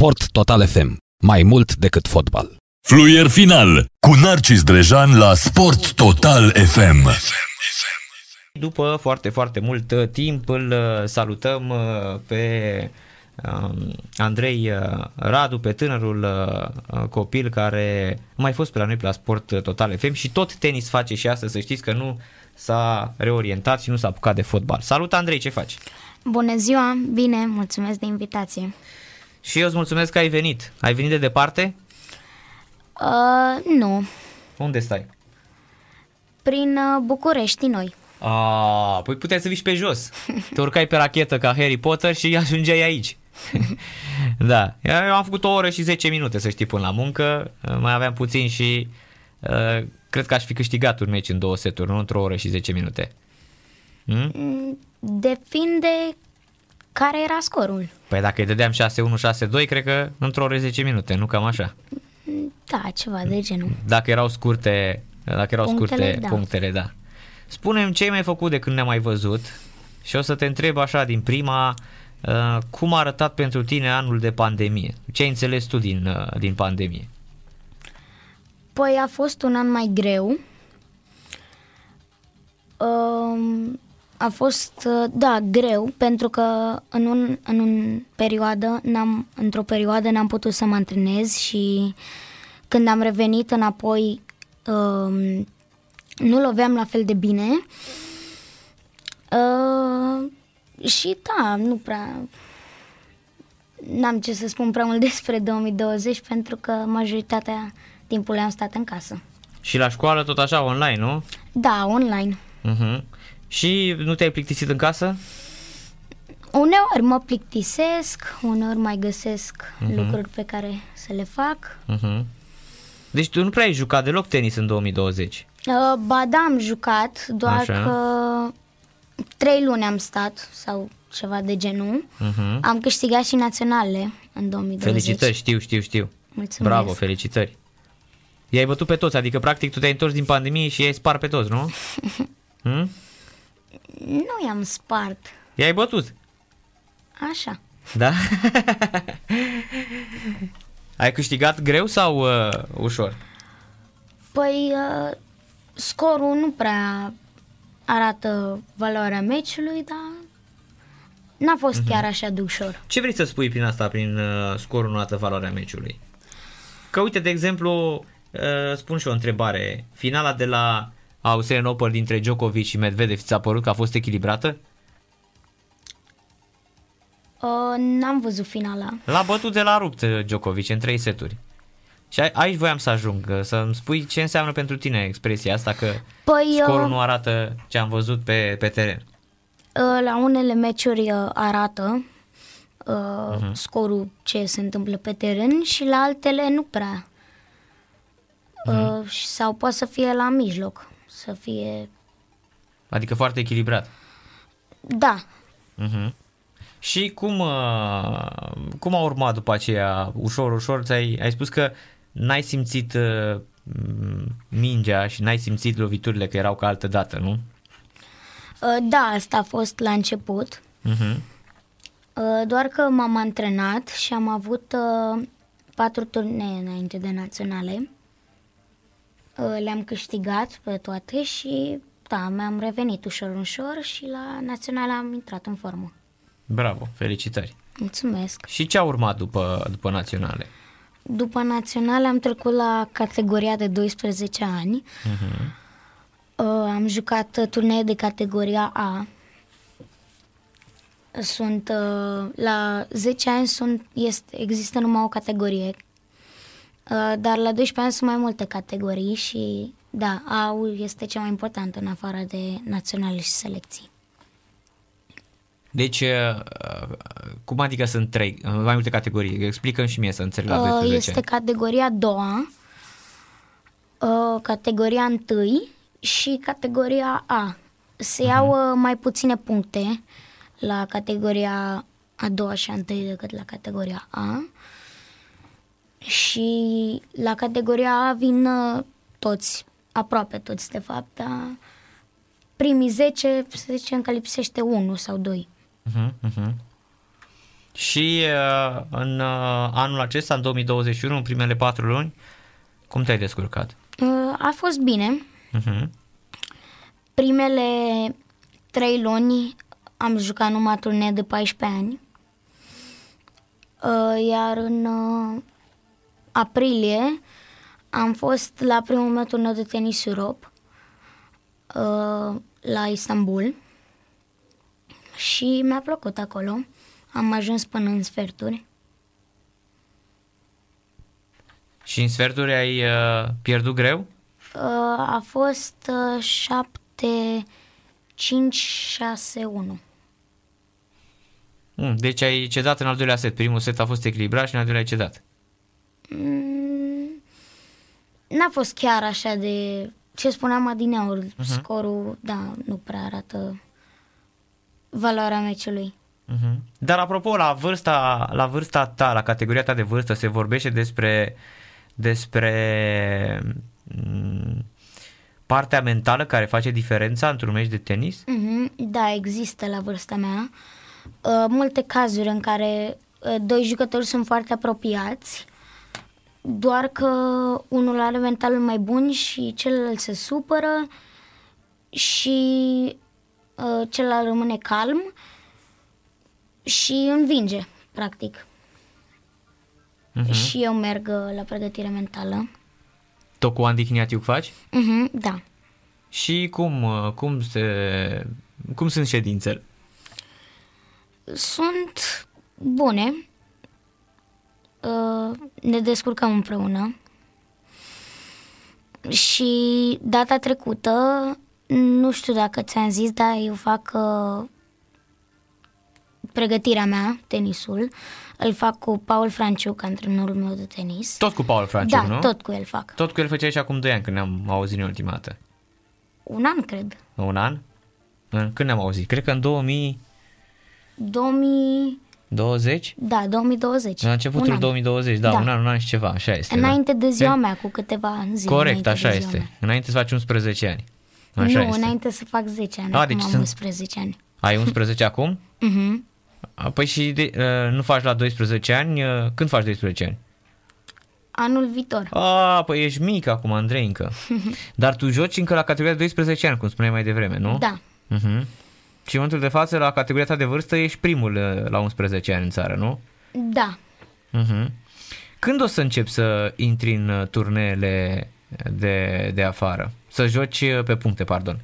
Sport Total FM. Mai mult decât fotbal. Fluier final cu Narcis Drejan la Sport Total FM. După foarte, foarte mult uh, timp îl uh, salutăm uh, pe um, Andrei Radu, pe tânărul copil care a mai fost pe la noi pe la Sport Total FM și tot tenis face și astăzi, să știți că nu s-a reorientat și nu s-a apucat de fotbal. Salut Andrei, ce faci? Bună ziua, bine, mulțumesc de invitație. Și eu îți mulțumesc că ai venit. Ai venit de departe? Uh, nu. Unde stai? Prin uh, București, noi. A, păi puteai să vii pe jos. Te urcai pe rachetă ca Harry Potter și ajungeai aici. da, eu am făcut o oră și 10 minute, să știi, până la muncă. Mai aveam puțin și uh, cred că aș fi câștigat un meci în două seturi, nu într-o oră și 10 minute. Hmm? Mm, depinde care era scorul. Păi dacă îi dădeam 6-1, 6-2, cred că într-o oră 10 minute, nu cam așa. Da, ceva de genul. Dacă erau scurte, dacă erau punctele, scurte da. punctele, da. Spunem ce ai mai făcut de când ne-am mai văzut și o să te întreb așa din prima, uh, cum a arătat pentru tine anul de pandemie? Ce ai înțeles tu din, uh, din pandemie? Păi a fost un an mai greu. Uh, a fost, uh, da, greu, pentru că în, un, în un perioadă, n-am, într-o perioadă n-am putut să mă antrenez și când am revenit înapoi uh, nu loveam la fel de bine. Uh, și da, nu prea... N-am ce să spun prea mult despre 2020 pentru că majoritatea timpului am stat în casă. Și la școală tot așa, online, nu? Da, online. Uh-huh. Și nu te-ai plictisit în casă? Uneori mă plictisesc, uneori mai găsesc uh-huh. lucruri pe care să le fac. Uh-huh. Deci tu nu prea ai jucat deloc tenis în 2020? Uh, ba da, am jucat, doar Așa. că trei luni am stat sau ceva de genul. Uh-huh. Am câștigat și naționale în 2020. Felicitări, știu, știu, știu. Mulțumesc. Bravo, felicitări. I-ai bătut pe toți, adică practic tu te-ai întors din pandemie și i-ai spart pe toți, nu? hmm? Nu i-am spart. I-ai bătut? Așa. Da? Ai câștigat greu sau uh, ușor? Păi, uh, scorul nu prea arată valoarea meciului, dar n-a fost uh-huh. chiar așa de ușor. Ce vrei să spui prin asta, prin uh, scorul nu arată valoarea meciului? Că uite, de exemplu, uh, spun și o întrebare. Finala de la Australian Open dintre Djokovic și Medvedev ți-a părut că a fost echilibrată? Uh, n-am văzut finala. L-a bătut de la rupt uh, Djokovic în trei seturi. Și aici voiam să ajung, uh, să-mi spui ce înseamnă pentru tine expresia asta că păi, scorul uh, nu arată ce am văzut pe, pe teren. Uh, la unele meciuri uh, arată uh, uh-huh. scorul ce se întâmplă pe teren și la altele nu prea. Uh-huh. Uh, sau poate să fie la mijloc, să fie... Adică foarte echilibrat. Da. Uh-huh. Și cum, uh, cum a urmat după aceea, ușor, ușor, ai, ai spus că n-ai simțit uh, mingea și n-ai simțit loviturile că erau ca altă dată, nu? Uh, da, asta a fost la început. Uh-huh. Doar că m-am antrenat și am avut patru turnee înainte de naționale. Le-am câștigat pe toate și da, mi-am revenit ușor, ușor și la naționale am intrat în formă. Bravo, felicitări! Mulțumesc! Și ce a urmat după, după naționale? După naționale am trecut la categoria de 12 ani. Uh-huh. Uh, am jucat turnee de categoria A. Sunt uh, la 10 ani sunt, este, există numai o categorie, uh, dar la 12 ani sunt mai multe categorii și da, A este cea mai importantă în afară de naționale și selecții. Deci, uh, cum adică sunt trei, uh, mai multe categorii? Explică și mie să înțeleg la uh, Este categoria a doua, categoria întâi și categoria A. Se uh-huh. iau mai puține puncte la categoria a doua și a întâi decât la categoria A. Și la categoria A vin toți, aproape toți de fapt, dar primii 10, să zicem că lipsește unul sau doi. Uh-huh, uh-huh. Și uh, în uh, anul acesta, în 2021, în primele patru luni, cum te-ai descurcat? Uh, a fost bine. Uh-huh. Primele trei luni am jucat numai turnee de 14 ani. Uh, Iar în uh, aprilie am fost la primul meu turneu de tenis Europe uh, la Istanbul și mi-a plăcut acolo. Am ajuns până în sferturi. Și în sferturi ai uh, pierdut greu? Uh, A fost uh, 7, 5, 6, 1. Mm, deci ai cedat în al doilea set. Primul set a fost echilibrat și în al doilea ai cedat. Mm, N-a fost chiar așa de... Ce spuneam adineauri, uh-huh. scorul, da, nu prea arată valoarea meciului. Uh-huh. Dar apropo, la vârsta, la vârsta ta, la categoria ta de vârstă, se vorbește despre, despre mm, partea mentală care face diferența într-un meci de tenis? Mhm, Da, există la vârsta mea uh, multe cazuri în care uh, doi jucători sunt foarte apropiați, doar că unul are mentalul mai bun și celălalt se supără și uh, celălalt rămâne calm și învinge, practic. Mhm. Și eu merg uh, la pregătire mentală. Tot cu Andy Chiniatic faci? Mhm, da. Și cum, uh, cum, se, cum sunt ședințele? sunt bune. Uh, Ne descurcăm împreună. Și data trecută, nu știu dacă ți-am zis, dar eu fac uh, pregătirea mea, tenisul. Îl fac cu Paul Franciuc, antrenorul meu de tenis. Tot cu Paul Franciuc, da, nu? tot cu el fac. Tot cu el făceai și acum 2 ani când ne-am auzit în ultima dată. Un an, cred. Un an? În- Când ne-am auzit? Cred că în 2020? 2000, da, 2020. La începutul Un an. 2020, da, Da. un an, un an și ceva, așa este. Înainte de ziua E- mea, cu câteva zile. Corect, înainte așa de ziua este. mea. Înainte să faci 11 ani. Așa nu, este. înainte să fac 10 ani, A, acum deci am sunt- 11 ani. Ai 11 acum? Mhm. A, Păi și de, uh, nu faci la 12 ani? Uh, când faci 12 ani? Anul viitor. A, păi ești mic acum, Andrei, încă. Dar tu joci încă la categoria de 12 ani, cum spuneai mai devreme, nu? Da. Uh-huh. Și în momentul de față, la categoria ta de vârstă, ești primul uh, la 11 ani în țară, nu? Da. Uh-huh. Când o să începi să intri în uh, turneele de, de afară? Să joci uh, pe puncte, pardon.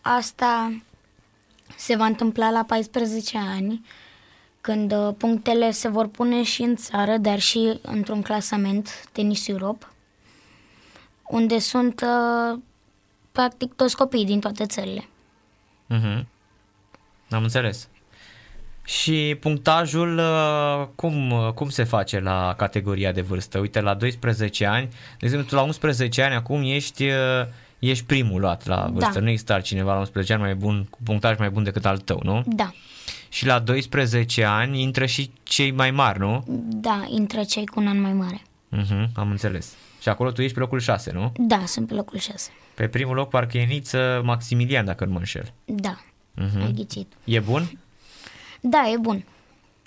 Asta se va întâmpla la 14 ani, când uh, punctele se vor pune și în țară, dar și într-un clasament Tenis Europe, unde sunt uh, practic toți copiii din toate țările. Uh-huh. Am înțeles. Și punctajul, uh, cum, uh, cum se face la categoria de vârstă? Uite, la 12 ani, de exemplu, tu la 11 ani acum ești, uh, ești primul luat la vârstă. Da. Nu există altcineva la 11 ani mai bun, cu punctaj mai bun decât al tău, nu? Da. Și la 12 ani intră și cei mai mari, nu? Da, intră cei cu un an mai mare. Uh-huh, am înțeles. Și acolo tu ești pe locul 6, nu? Da, sunt pe locul 6. Pe primul loc parcă e Niță Maximilian, dacă nu mă înșel. Da, Uh-huh. ai ghicit. E bun? Da, e bun.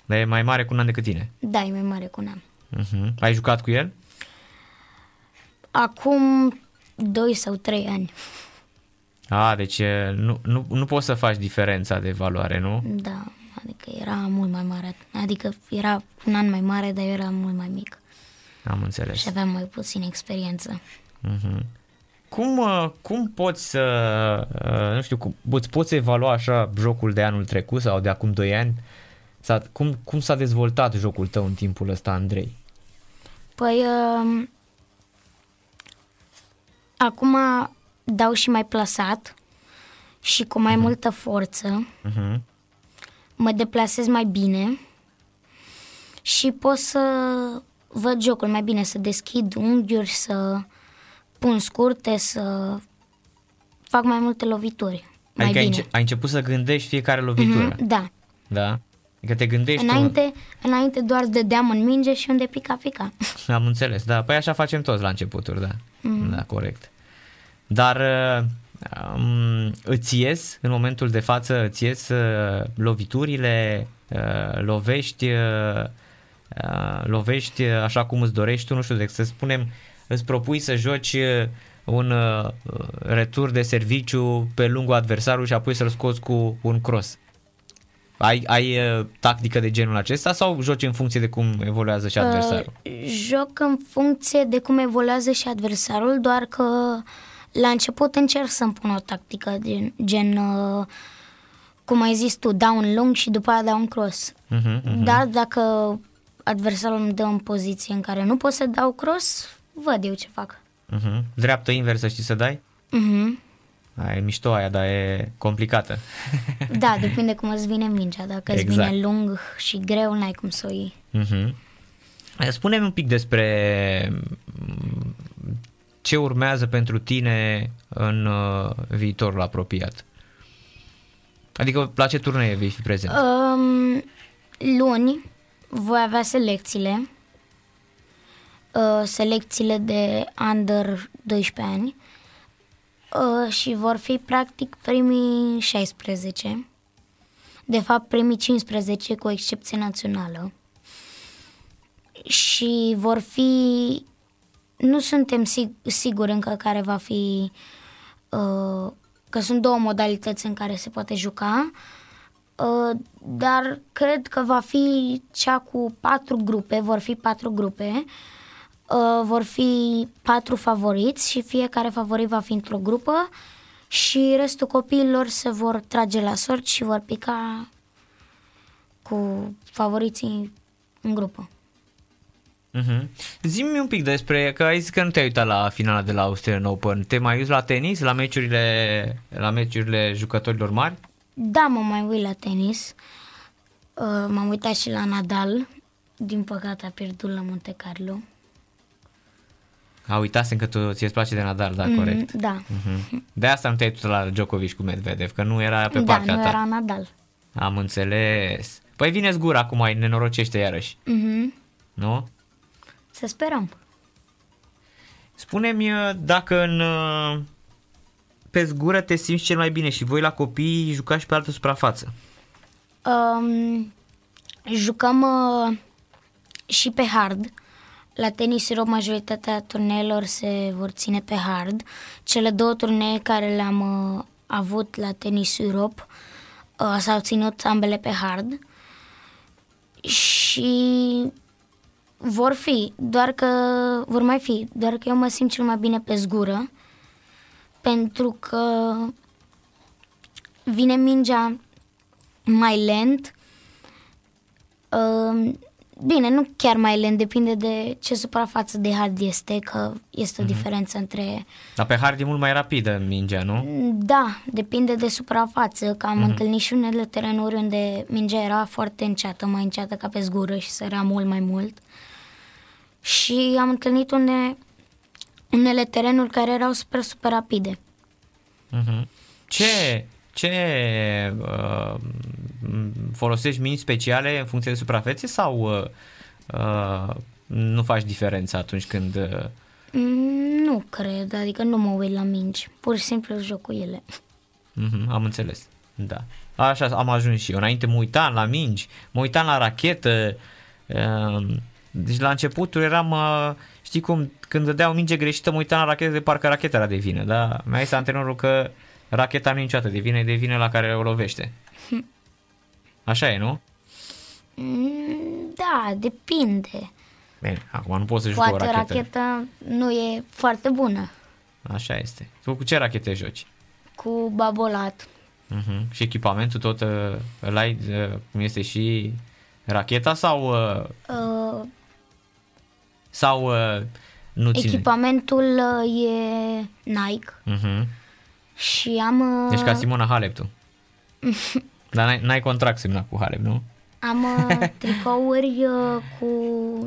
Dar e mai mare cu un an decât tine. Da, e mai mare cu un an. Uh-huh. Ai jucat cu el? Acum 2 sau 3 ani. A, deci e, nu, nu, nu poți să faci diferența de valoare, nu? Da, adică era mult mai mare. Adică era un an mai mare, dar eu eram mult mai mic. Am înțeles. Și aveam mai puțin experiență. Uh-huh. Cum, uh, cum poți să, uh, nu știu, cum, îți poți evalua așa jocul de anul trecut sau de acum 2 ani? S-a, cum, cum s-a dezvoltat jocul tău în timpul ăsta, Andrei? Păi, um, acum dau și mai plasat și cu mai multă forță. Uh-huh. Mă deplasez mai bine și pot să văd jocul mai bine, să deschid unghiuri, să pun scurte, să fac mai multe lovituri. Mai Adică ai, bine. înce- ai început să gândești fiecare lovitură, Mhm, Da. da? Adică te gândești... tu- Înainte, înainte doar dădeam în minge și unde pica, pica. Am înțeles, da. Păi așa facem toți la începuturi, da. Mhm. Da, corect. Dar uh, um, îți ies, în momentul de față, îți ies uh, loviturile uh, lovești, uh, uh, lovești așa cum îți dorești tu, nu știu, deci să spunem, îți propui să joci uh, un uh, retur de serviciu pe lungul adversarului și apoi să-l scoți cu un cross. Ai, ai uh, tactică de genul acesta sau joci în funcție de cum evoluează și adversarul? Uh, joc în funcție de cum evoluează și adversarul, doar că la început încerc să-mi pun o tactică gen, gen uh, cum ai zis tu, dau un lung și după aia dau un cross. Uh-huh, uh-huh. Dar dacă adversarul îmi dă în poziție în care nu pot să dau cross, văd eu ce fac. Uh-huh. Dreaptă inversă știi să dai? Uh-huh. E mișto aia, dar e complicată. Da, depinde cum îți vine mingea. Dacă exact. îți vine exact. lung și greu, n-ai cum să o iei. Uh-huh. Spune-mi un pic despre mm, ce urmează pentru tine în uh, viitorul apropiat. Adică la ce turnee vei fi prezent? Um, luni voi avea selecțiile. Uh, selecțiile de under 12 ani uh, și vor fi practic primii 16. De fapt, primii 15 cu excepție națională. Și vor fi nu suntem sig- siguri încă care va fi uh, că sunt două modalități în care se poate juca, uh, dar cred că va fi cea cu patru grupe, vor fi patru grupe, uh, vor fi patru favoriți și fiecare favorit va fi într-o grupă și restul copiilor se vor trage la sort și vor pica cu favoriții în grupă. Uh-huh. Zi-mi un pic despre, că ai zis că nu te-ai uitat la finala de la Australian Open. Te mai uiți la tenis, la meciurile, la meciurile jucătorilor mari? Da, mă mai uit la tenis. Uh, m-am uitat și la Nadal. Din păcate a pierdut la Monte Carlo. A uitat că tu ți-e place de Nadal, da, mm, corect? Da. Uh-huh. De asta nu te-ai uitat la Djokovic cu Medvedev, că nu era pe da, partea nu ta. era Nadal. Am înțeles. Păi vine zgura acum, ai nenorocește iarăși. Mm-hmm. Nu? Să sperăm. Spune-mi uh, dacă în, uh, pe zgură te simți cel mai bine și voi la copii jucați pe altă suprafață. Um, jucăm uh, și pe hard. La Tenis Europe majoritatea turneelor se vor ține pe hard. Cele două turnee care le-am uh, avut la Tenis Europe uh, s-au ținut ambele pe hard. Și vor fi, doar că vor mai fi, doar că eu mă simt cel mai bine pe zgură, pentru că vine mingea mai lent. Uh, bine, nu chiar mai lent, depinde de ce suprafață de hard este, că este o uh-huh. diferență între... Dar pe hard e mult mai rapidă mingea, nu? Da, depinde de suprafață, că am uh-huh. întâlnit și unele terenuri unde mingea era foarte înceată, mai înceată ca pe zgură și sărea mult mai mult și am întâlnit une, unele terenuri care erau super, super rapide. Uh-huh. Ce, ce uh, folosești minți speciale în funcție de suprafețe sau uh, uh, nu faci diferența atunci când... Uh... Nu cred, adică nu mă uit la mingi, pur și simplu joc cu ele. Uh-huh, am înțeles, da. Așa am ajuns și eu. Înainte mă uitam la mingi, mă uitam la rachetă, uh, deci la începutul eram, uh, știi cum, când dădeau minge greșită, mă uitam la rachetă de parcă racheta era de vină, da? Mi-a zis antrenorul că racheta nu e niciodată de vină, e de vină la care o lovește. Așa e, nu? Mm, da, depinde. Bine, acum nu poți să joci cu o rachetă. racheta nu e foarte bună. Așa este. Tu cu ce rachete joci? Cu babolat. Uh-huh. Și echipamentul tot uh, îl ai, uh, cum este și racheta sau... Uh, uh, sau uh, nu ține? Echipamentul uh, e Nike uh-huh. și am... Uh, deci ca Simona Halep tu. Dar n-ai, n-ai contract semnat cu Halep, nu? Am uh, tricouri uh, cu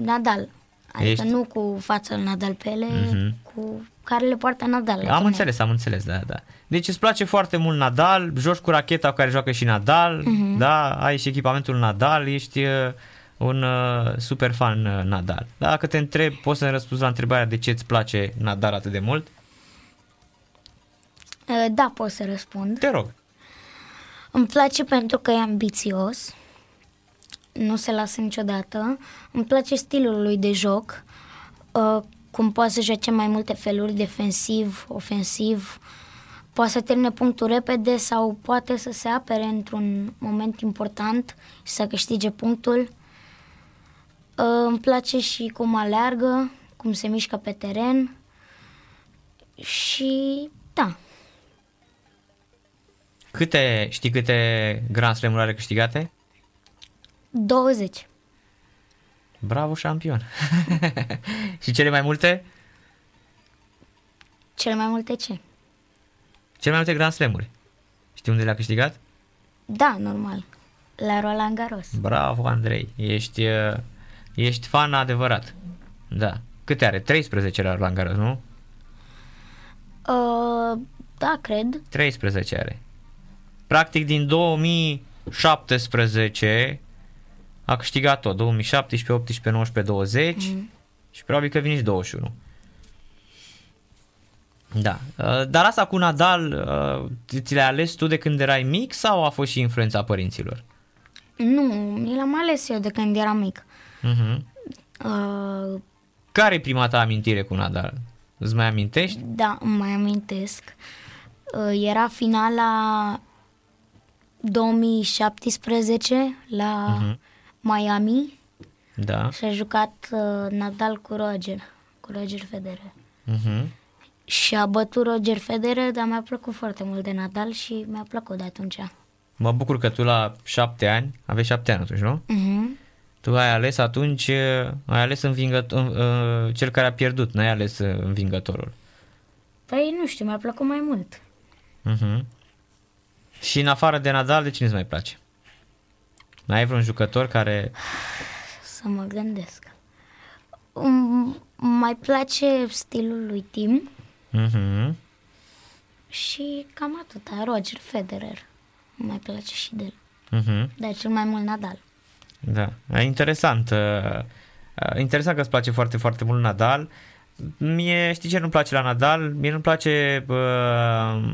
Nadal. Adică Ești? nu cu fața Nadal pe ele, uh-huh. cu care le poartă Nadal. Am înțeles, am înțeles, da, da. Deci îți place foarte mult Nadal, joci cu racheta cu care joacă și Nadal, uh-huh. da, ai și echipamentul Nadal, ești uh, un uh, super fan uh, Nadal. Dacă te întreb, poți să-mi răspunzi la întrebarea de ce îți place Nadal atât de mult? Uh, da, pot să răspund. Te rog. Îmi place pentru că e ambițios nu se lasă niciodată. Îmi place stilul lui de joc, uh, cum poate să joace mai multe feluri, defensiv, ofensiv, poate să termine punctul repede sau poate să se apere într-un moment important și să câștige punctul. Uh, îmi place și cum aleargă, cum se mișcă pe teren și da, Câte, știi câte Grand Slam-uri are câștigate? 20. Bravo, șampion! și cele mai multe? Cel mai multe ce? Cele mai multe Grand Slam-uri. Știi unde le-a câștigat? Da, normal. La Roland Garros. Bravo, Andrei! Ești, uh, ești fan adevărat. Da. Câte are? 13 la Roland Garros, nu? Uh, da, cred. 13 are. Practic din 2017 a câștigat tot. 2017, 18, 19, 20 mm. și probabil că vine și 21. Da. Uh, Dar asta cu Nadal, uh, ți le-ai ales tu de când erai mic sau a fost și influența părinților? Nu, mi l-am ales eu de când eram mic. Uh-huh. Uh, Care e prima ta amintire cu Nadal? Îți mai amintești? da, îmi mai amintesc. Uh, era finala 2017 la Mhm. Miami Da. și a jucat uh, Nadal cu Roger, cu Roger Federer. Uh-huh. Și a bătut Roger Federer, dar mi-a plăcut foarte mult de Nadal și mi-a plăcut de atunci. Mă bucur că tu la șapte ani, aveai șapte ani atunci, nu? Mhm. Tu ai ales atunci, uh, ai ales învingător, uh, cel care a pierdut, n-ai ales uh, învingătorul. Păi nu știu, mi-a plăcut mai mult. Uh-huh. Și în afară de Nadal, de cine îți mai place? Mai ai vreun jucător care... Să mă gândesc. Um, mai place stilul lui Tim Uh-huh. și cam atâta. Roger Federer. Îmi mai place și de el. Uh-huh. Dar cel mai mult Nadal. Da, e interesant. uh, uh, Interesant că îți place foarte, foarte mult Nadal. Mie, știi ce nu-mi place la Nadal? Mie nu-mi place uh,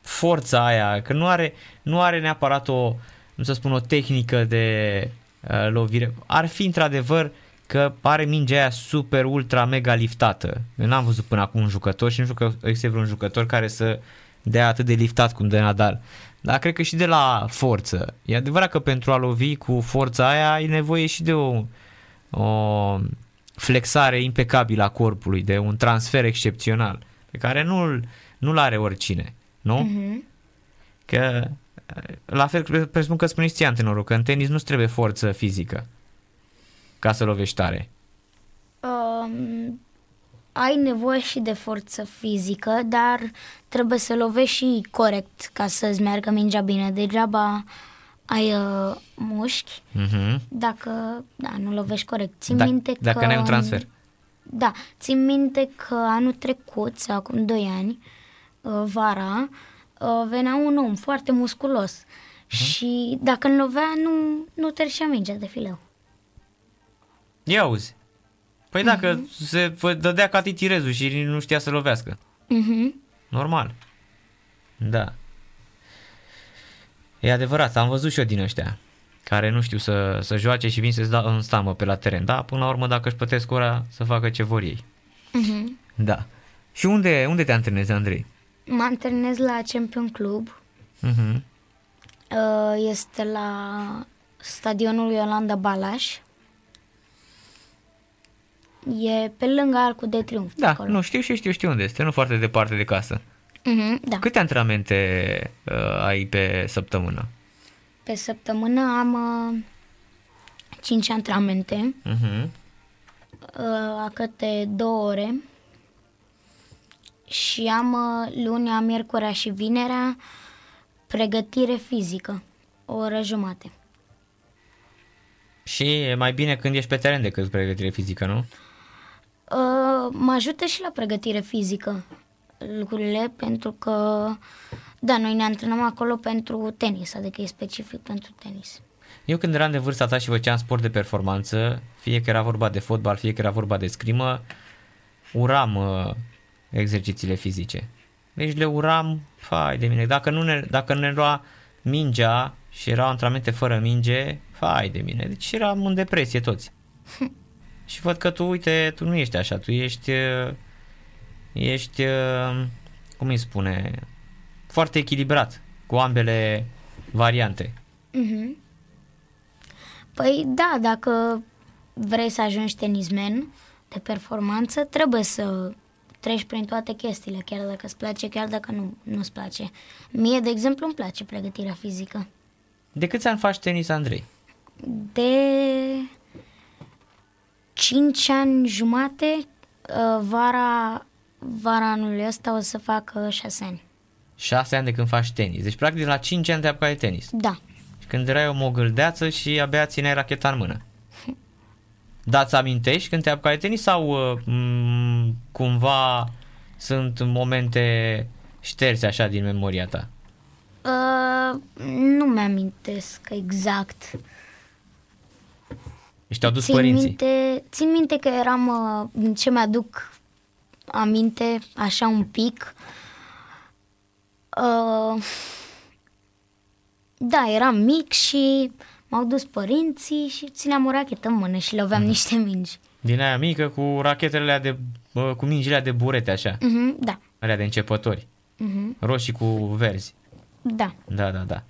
forța aia, că nu are, nu are neapărat o, nu să spun, o tehnică de uh, lovire. Ar fi într-adevăr că are mingea aia super, ultra, mega liftată. Eu n-am văzut până acum un jucător și nu știu că există vreun jucător care să dea atât de liftat cum de Nadal. Dar cred că și de la forță. E adevărat că pentru a lovi cu forța aia e nevoie și de o, o flexare impecabilă a corpului, de un transfer excepțional, pe care nu-l, nu-l are oricine, nu? Mhm. Că, la fel, presupun că spuneți ție antrenorul, că în tenis nu trebuie forță fizică ca să lovești tare. Um, ai nevoie și de forță fizică, dar trebuie să lovești și corect ca să-ți meargă mingea bine. Degeaba ai uh, mușchi Uh-huh. dacă da, nu lovești corect. Țin Dacă- minte dacă că... n-ai un transfer. Da, țin minte că anul trecut, sau acum 2 ani, uh, vara, uh, venea un om foarte musculos și dacă îl lovea, nu, nu trecea mingea de fileu. Ia auzi. Păi dacă se vă dădea ca titirezul și nu știa să lovească. Mhm. Normal. Da. E adevărat, am văzut și eu din ăștia care nu știu să, să joace și vin să-ți dau în stamă pe la teren. Da, până la urmă, dacă își plătesc ora, să facă ce vor ei. Mhm. Da. Și unde, unde te antrenezi, Andrei? Mă antrenez la Champion Club. Uh-huh. Uh, Este la stadionul Iolanda Balaș. E pe lângă Arcul de Triunf. pe Da, acolo. nu știu și știu, știu unde este, nu foarte departe de casă. Mhm, da. Câte antrenamente uh, ai pe săptămână? Pe săptămână am uh, 5 antrenamente, Uh-huh. uh, a câte două ore. Și am uh, lunea, miercurea și vinerea pregătire fizică, o oră jumate. Și e mai bine când ești pe teren decât pregătire fizică, nu? Uh, mă ajută și la pregătire fizică lucrurile, pentru că, da, noi ne antrenăm acolo pentru tenis, adică e specific pentru tenis. Eu când eram de vârsta ta și făceam sport de performanță, fie că era vorba de fotbal, fie că era vorba de scrimă, uram uh, exercițiile fizice. Deci le uram, fai de mine, dacă nu ne, dacă ne lua mingea și erau antrenamente fără minge, fai de mine, deci eram în depresie toți. și văd că tu, uite, tu nu ești așa, tu ești, uh, ești, uh, cum îi spune, foarte echilibrat cu ambele variante. Mhm. Păi da, dacă vrei să ajungi tenismen de performanță, trebuie să treci prin toate chestiile, chiar dacă îți place, chiar dacă nu, nu-ți place. Mie, de exemplu, îmi place pregătirea fizică. De câți ani faci tenis, Andrei? De 5 ani jumate, uh, vara, vara anului ăsta o să fac 6 ani. 6 ani de când faci tenis. Deci, practic, la 5 ani te-ai apucat de tenis. Da. Și când erai o mogâldeață și abia țineai racheta în mână. Dar ți amintești când te-ai apucat de tenis sau uh, m- cumva sunt momente șterse așa din memoria ta? Uh, nu mi-amintesc exact. Și te-au dus țin părinții. minte, țin minte că eram, uh, ce mi-aduc aminte, așa un pic. Uh, da, eram mic și m-au dus părinții și țineam o rachetă în mână și loveam niște mingi. Din aia mică cu rachetele alea de, bă, cu mingile alea de burete așa, Mhm, da, alea de începători, mhm, roșii cu verzi. da. Da, da, da.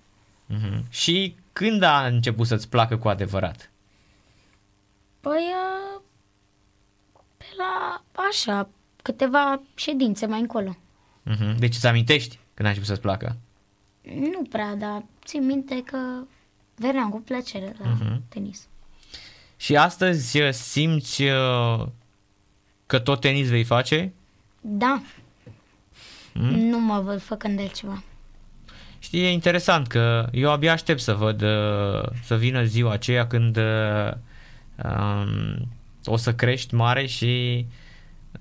Mhm. Și când a început să-ți placă cu adevărat? Păi, uh, pe la, așa, câteva ședințe mai încolo. Mhm. Deci îți amintești când a început să-ți placă? Nu prea, dar țin minte că veneam cu plăcere la Mhm. tenis. Și astăzi uh, simți uh, că tot tenis vei face? Da. Mm? Nu mă văd făcând altceva. Știi, e interesant că eu abia aștept să văd, uh, să vină ziua aceea când uh, um, o să crești mare și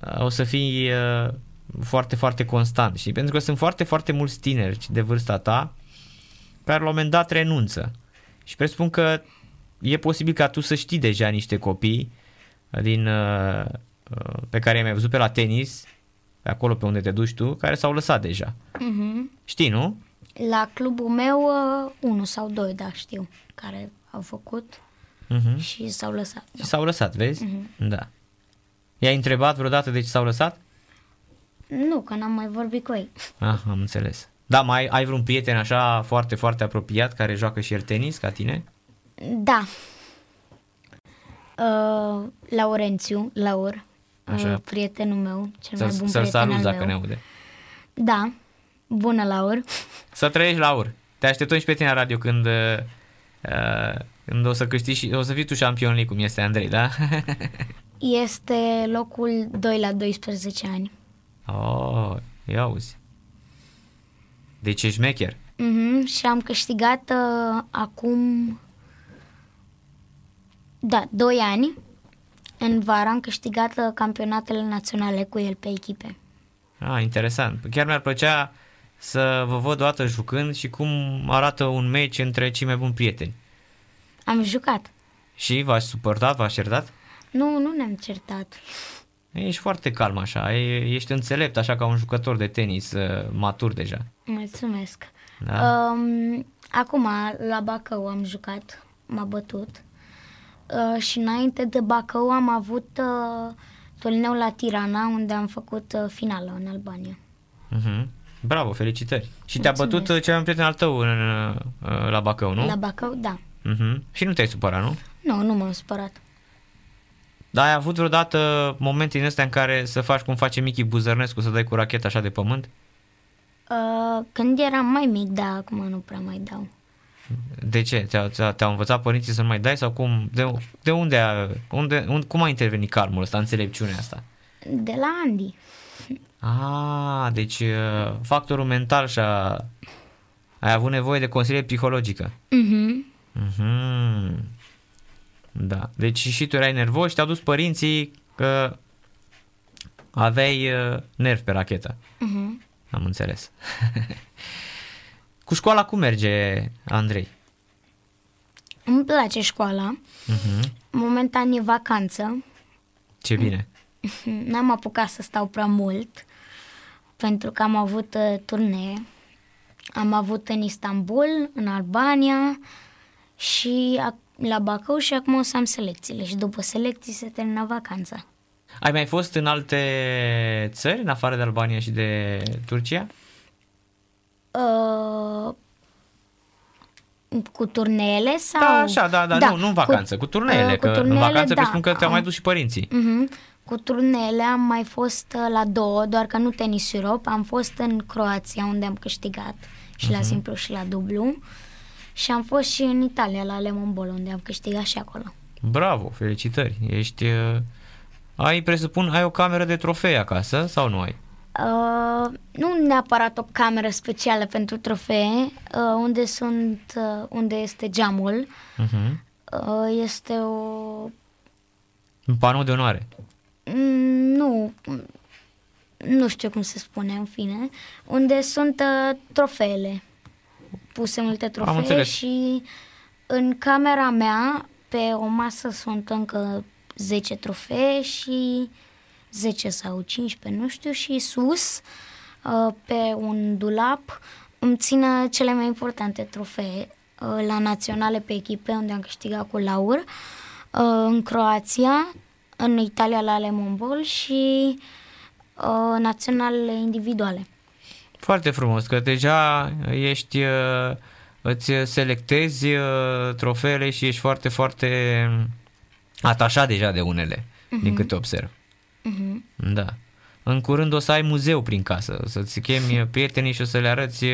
uh, o să fii uh, foarte, foarte constant. Și pentru că sunt foarte, foarte mulți tineri de vârsta ta care la un moment dat renunță. Și presupun că e posibil ca tu să știi deja niște copii din, uh, uh, pe care i-ai mai văzut pe la tenis, pe acolo pe unde te duci tu, care s-au lăsat deja. Mhm. Știi, nu? La clubul meu, uh, unul sau doi, da, știu, care au făcut Uh-huh. și s-au lăsat. Și s-au lăsat, vezi? Mhm. Da. I-ai întrebat vreodată de ce s-au lăsat? Nu, că n-am mai vorbit cu ei. Ah, am înțeles. Da, mai ai vreun prieten așa foarte, foarte apropiat care joacă și el tenis ca tine? Da. Uh, Laurențiu, Laur, Așa. uh, prietenul meu, cel mai Să, bun să-l prieten salut al dacă meu. ne aude. Da, bună, Laur. Să trăiești, Laur. Te așteptăm și pe tine la radio când, uh, când o să câștigi și o să fii tu șampion League, cum este Andrei, da? Este locul 2 la 12 ani. oh, ia auzi. Deci ești mecher. Mhm, și am câștigat uh, acum, da, 2 ani. În vară am câștigat uh, campionatele naționale cu el pe echipe. Ah, interesant. Chiar mi-ar plăcea să vă văd o dată jucând și cum arată un meci între cei mai buni prieteni. Am jucat. Și v-ați suportat, v-ați certat? Nu, nu ne-am certat. Ești foarte calm așa, e- ești înțelept așa ca un jucător de tenis uh, matur deja. Mulțumesc. Da? Um, acum, la Bacău am jucat, m-a bătut. Uh, și înainte de Bacău am avut uh, turneul la Tirana, unde am făcut uh, finală în Albania. Uh-huh. Bravo, felicitări. Și te-a Mulțumesc. bătut uh, cel mai bun prieten al tău în, uh, la Bacău, nu? La Bacău, da. Uh-huh. Și nu te-ai supărat, nu? Nu, nu m-am supărat. Dar ai avut vreodată momente din astea în care să faci cum face Michi Buzărnescu, să dai cu racheta așa de pământ? Uh, când eram mai mic, da, acum nu prea mai dau. De ce? Te-au, te-au te-au învățat părinții să nu mai dai sau cum? De, de unde, a, unde, unde, cum a intervenit calmul ăsta, înțelepciunea asta? De la Andy. Ah, deci uh, factorul mental și-a... Ai avut nevoie de consiliere psihologică. Mhm. Mhm. Da. Deci și tu erai nervos și te-au dus părinții că aveai uh, nervi pe rachetă. Mhm. Am înțeles. Cu școala cum merge, Andrei? Îmi place școala. Mhm. Momentan e vacanță. Ce bine. N-am apucat să stau prea mult pentru că am avut uh, turnee. am avut în Istanbul, în Albania și la Bacău și acum o să am selecțiile și după selecții se termină vacanța. Ai mai fost în alte țări, în afară de Albania și de Turcia? Uh, cu turneele sau... Da, așa, da, da, da nu, nu în vacanță, cu, cu turneele, uh, cu turneele, că în vacanță da, presupun că te-au mai dus și părinții. Uh-huh. Cu turneele am mai fost uh, la două, doar că nu tenis Europe, am fost în Croația unde am câștigat și uh-huh. la mhm. simplu și la dublu și am fost și în Italia la Lemon Ball unde am câștigat și acolo. Bravo, felicitări, ești... Uh, ai, presupun, ai o cameră de trofei acasă sau nu ai? Uh, nu neapărat o cameră specială pentru trofee, uh, unde sunt, uh, unde este geamul. Uh-huh. Uh, este o... Un panou de onoare. Mm, nu, nu știu cum se spune, în fine, unde sunt uh, trofeele, puse multe trofee și în camera mea, pe o masă sunt încă 10 trofee și 10 sau 15, nu știu, și sus, uh, pe un dulap, îmi țină cele mai importante trofee uh, la naționale pe echipe, unde am câștigat cu laur, uh, în Croația, în Italia la Lemon Ball și naționale individuale. Foarte frumos, că deja ești, îți selectezi trofeele și ești foarte, foarte atașat deja de unele, uh-huh. din câte observ. Uh-huh. Da. În curând o să ai muzeu prin casă, să-ți chemi prietenii și o să le arăți,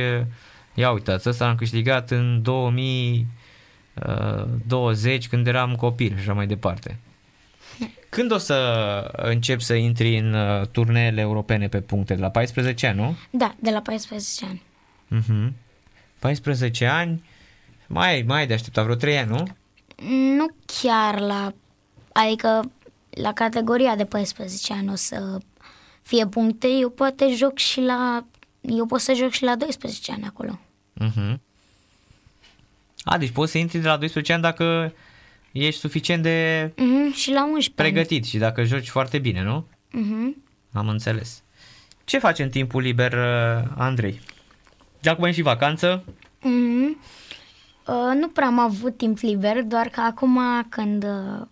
ia uitați, ăsta am câștigat în 2020 când eram copil și așa mai departe. Când o să încep să intri în uh, turneele europene pe puncte? De la 14 ani, nu? Da, de la 14 ani. Uh-huh. 14 ani, mai, mai de așteptat vreo 3 ani, nu? Nu chiar la, adică la categoria de 14 ani o să fie puncte, eu poate joc și la, eu pot să joc și la 12 ani acolo. Uh-huh. A, deci poți să intri de la 12 ani dacă ești suficient de uh-huh, și la 11 pregătit ani. și dacă joci foarte bine, nu? Uh-huh. Am înțeles. Ce faci în timpul liber, uh, Andrei? De acum e și vacanță? Uh-huh. Uh, nu prea am avut timp liber, doar că acum când uh,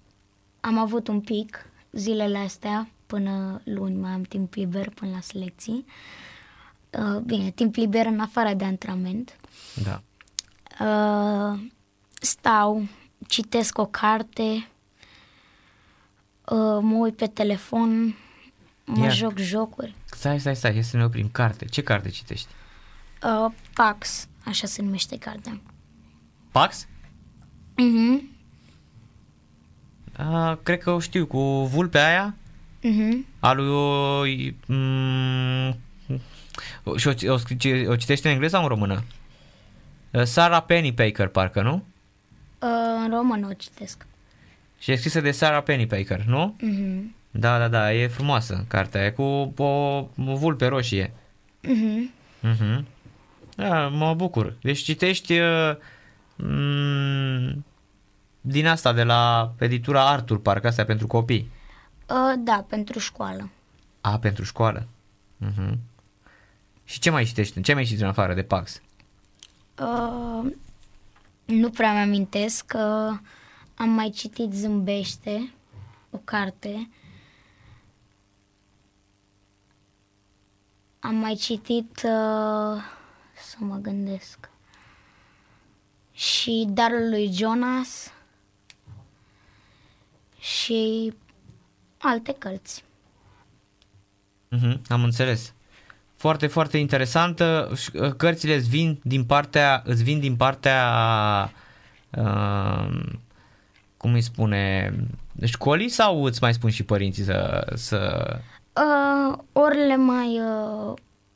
am avut un pic zilele astea, până luni mai am timp liber până la selecții. Uh, bine, timp liber în afară de antrenament. Da. Uh, stau, citesc o carte, uh, mă uit pe telefon, mă Iar. joc jocuri. Stai, stai, stai, să ne oprim. Carte. Ce carte citești? Uh, Pax, așa se numește cartea. Pax? Mhm. Uh, cred că o știu, cu vulpea aia? Mhm. A lui... Um, și o, o, o citește în engleză sau în română? Sarah Pennypacker, parcă, nu? Uh, în română o citesc. Și e scrisă de Sarah Pennypacker, nu? Mhm. Da, da, da, e frumoasă cartea, e cu o, o vulpe roșie. Mhm. Mhm. Da, mă bucur. Deci citești uh, mm, din asta de la editura Artur, parcă asta pentru copii. Uh, da, pentru școală. A, pentru școală. Uh-huh. Și ce mai citești? Ce mai citești în afară de Pax? Uh, nu prea mi-amintesc că am mai citit Zâmbește, o carte. Am mai citit, uh, să mă gândesc, și Darul lui Jonas și alte cărți. Mm-hmm, am înțeles. Foarte, foarte interesantă. Uh, cărțile îți vin din partea, îți vin din partea uh, cum îi spune, școlii sau îți mai spun și părinții să... să... Uh, ori le mai uh,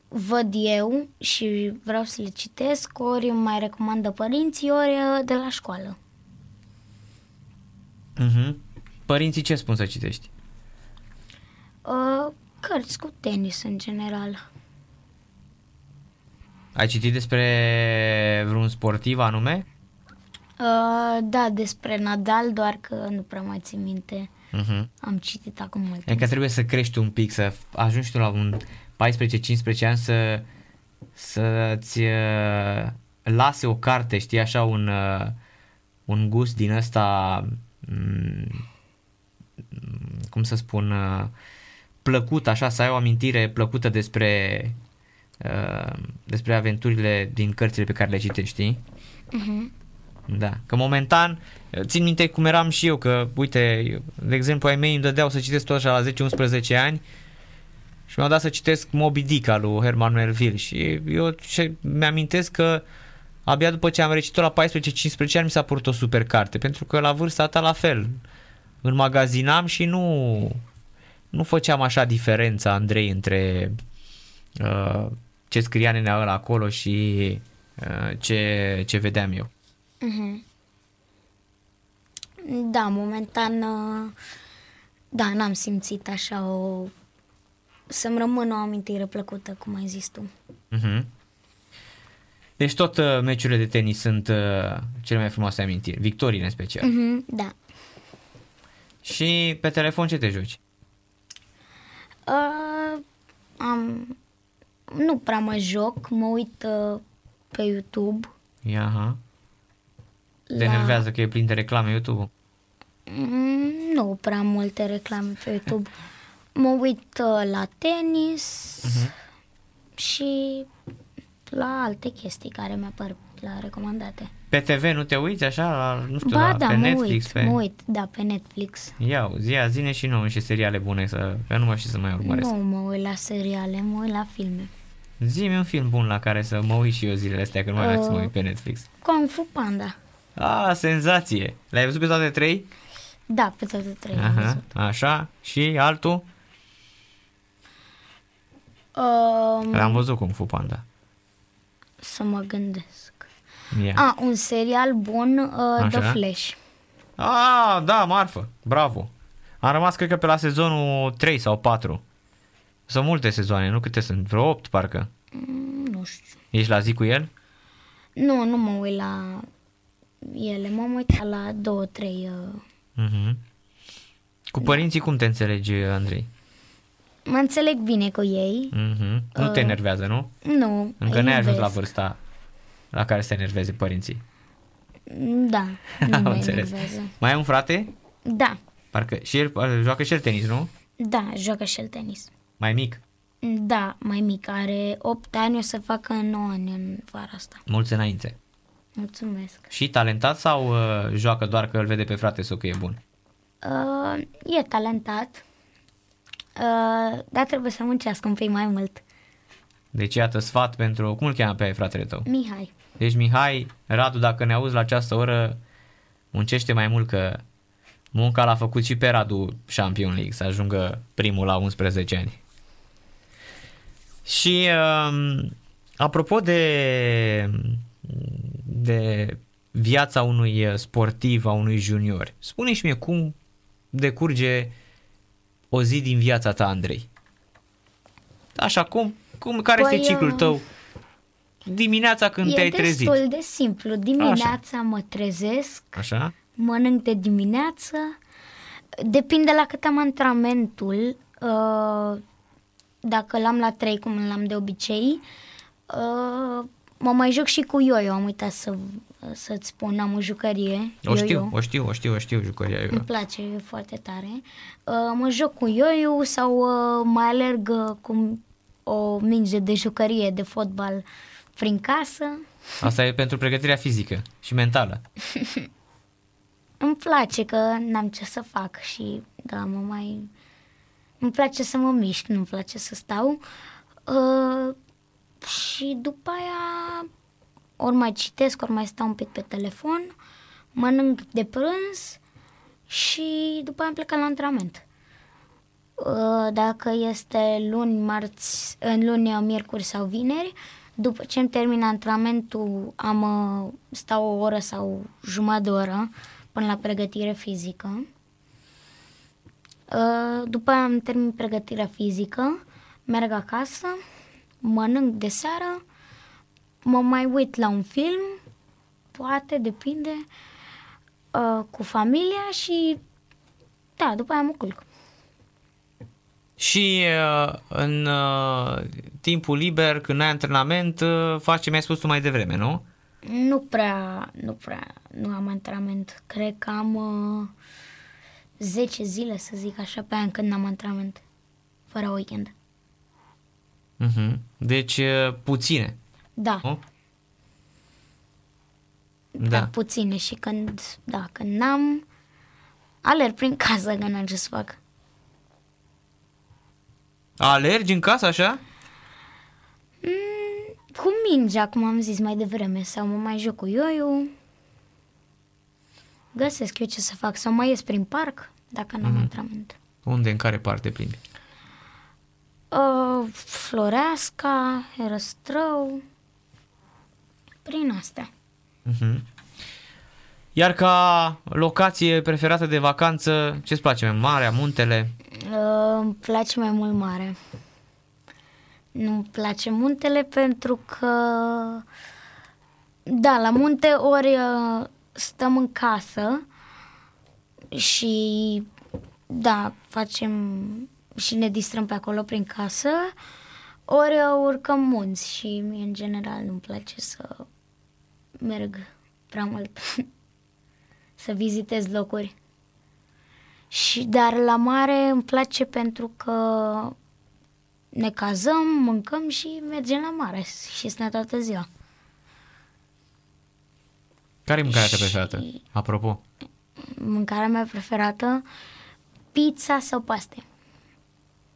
văd eu și vreau să le citesc, ori mai recomandă părinții, ori uh, de la școală. Uh-huh. Părinții ce spun să citești? Uh, cărți cu tenis în general. Ai citit despre vreun sportiv anume? Uh, da, despre Nadal, doar că nu prea mai țin minte. Uh-huh. Am citit acum mult. E că trebuie să crești un pic, să ajungi tu la un 14-15 ani să, să-ți uh, lase o carte, știi, așa un, uh, un gust din ăsta, mm, cum să spun, uh, plăcut, așa, să ai o amintire plăcută despre, uh, despre aventurile din cărțile pe care le citești, știi? Mhm. Da, că momentan, țin minte cum eram și eu, că, uite, de exemplu, ai mei îmi dădeau să citesc tot așa la 10-11 ani și mi-au dat să citesc Moby Dick al lui Herman Melville și eu ce, mi-amintesc că abia după ce am recitit la 14-15 ani mi s-a părut o super carte, pentru că la vârsta ta la fel, înmagazinam și nu, nu făceam așa diferența, Andrei, între uh, ce scria nenea ăla acolo și uh, ce, ce vedeam eu. Mhm. Da, momentan, uh, da, n-am simțit așa o... Să-mi rămână o amintire plăcută, cum ai zis tu. Mhm. Deci tot uh, meciurile de tenis sunt uh, cele mai frumoase amintiri, victorii în special. Mhm, da. Și pe telefon ce te joci? Uh, am... Nu prea mă joc, mă uit uh, pe YouTube. Ia, aha. Te La... enervează că e plin de reclame YouTube-ul? Mm, nu prea multe reclame pe YouTube. Mă uit uh, la tenis Mhm. și la alte chestii care mi-apar la recomandate. Pe TV nu te uiți așa, la, nu știu, ba la, da, pe mă Netflix? uit, pe... mă uit, da, pe Netflix. Ia, zi, ia, zine și nouă și seriale bune, să, că nu mă știu să mai urmăresc. Nu mă uit la seriale, mă uit la filme. Zi-mi un film bun la care să mă uit și eu zilele astea, că nu mai uh... să mă Uh. uit pe Netflix. Kung Fu Panda. Ah, senzație! Le-ai văzut pe toate trei? Da, pe toate trei am Aha, văzut. așa. Și altul? Um, L-am văzut Kung Fu Panda. să mă gândesc. Ia. A, un serial bun, uh, The Așa. Flash. Ah, da, marfă. Bravo. Am rămas, cred că, pe la sezonul 3 sau 4. Sunt multe sezoane, nu câte sunt? Vreo 8, parcă. Mm, nu știu. Ești la zi cu el? Nu, nu mă uit la ele, m-am uitat la două, trei. Uh... Mhm. Cu părinții cum te înțelegi, Andrei? Mă înțeleg bine cu ei. Mhm. Nu te Uh. enervează, nu? Nu, Încă îi n-ai ajuns la iubesc. vârsta la care să te enerveze părinții. Da, nu Am mă înțeles. enervează. Mai ai un frate? Da, Parcă și el uh, joacă și el tenis, nu? da, joacă și el tenis. Mai mic. Da, mai mic, are 8 ani, o să facă 9 ani în vara asta. Mulți înainte. Mulțumesc. Și talentat sau uh, joacă doar că îl vede pe frate sau că e bun? Uh, e talentat, uh, dar trebuie să muncească un pic mai mult. Deci iată sfat pentru... Cum îl cheamă pe fratele tău? Mihai. Deci Mihai, Radu, dacă ne auzi la această oră, muncește mai mult că munca l-a făcut și pe Radu Champion League să ajungă primul la 11 ani. Și um, apropo de, de viața unui sportiv, a unui junior, spune și mie cum decurge o zi din viața ta, Andrei. Așa, cum, cum care Păi, este ciclul uh, tău dimineața când e te-ai trezit? destul de simplu. Dimineața mă trezesc, Așa? mănânc de dimineață, depinde la cât am antrenamentul, uh, dacă l-am la 3 cum l-am de obicei, uh, mă mai joc și cu yo-yo, am uitat să, să-ți spun, am o jucărie. O știu, yo-yo. o știu, o știu, o știu jucăria eu. Îmi place e foarte tare. Uh, mă joc cu yo sau uh, mai alerg uh, cu o minge de jucărie de fotbal prin casă. Asta e pentru pregătirea fizică și mentală. Îmi place că n-am ce să fac și da, mă mai... Îmi place să mă mișc, nu-mi place să stau. Uh, și după aia ori mai citesc, ori mai stau un pic pe telefon, mănânc de prânz și după aia am plecat la antrenament. Uh, Dacă este luni, marți, în luni, miercuri sau vineri, după ce îmi termin antrenamentul, am, uh, stau o oră sau jumătate de oră până la pregătire fizică. Uh, După aia am termin pregătirea fizică, merg acasă, mănânc de seară, mă mai uit la un film, poate, depinde, uh, cu familia și da, după aia mă culc. Și uh, în uh, timpul liber, când ai antrenament, uh, faci ce mi-ai spus tu mai devreme, nu? Nu prea, nu prea, nu am antrenament. Cred că am uh, 10 zile, să zic așa, pe an când n-am antrenament. Fără weekend. Uh-huh. Deci uh, puține, Da, nu? da, Da. puține și când, da, când n-am, alerg prin casă că n-am ce să fac. Alergi în casă așa? Mm, cu mingea, cum am zis mai devreme, sau mă mai joc cu ioiu. Găsesc eu ce să fac, sau mai ies prin parc, dacă n-am antrenament. Unde, în care parte plimbi? Uh, Floreasca, Herăstrău, prin astea. Uh-huh. Iar ca locație preferată de vacanță, ce-ți place mai marea, muntele? Uh, îmi place mai mult mare. Nu-mi place muntele pentru că, da, la munte ori uh, stăm în casă și, da, facem și ne distrăm pe acolo prin casă, ori uh, urcăm munți și mie, în general, nu-mi place să merg prea mult, să vizitez locuri. Și dar la mare îmi place pentru că ne cazăm, mâncăm și mergem la mare și stăm toată ziua. Care e mâncarea ta preferată? Apropo. Mâncarea mea preferată, pizza sau paste.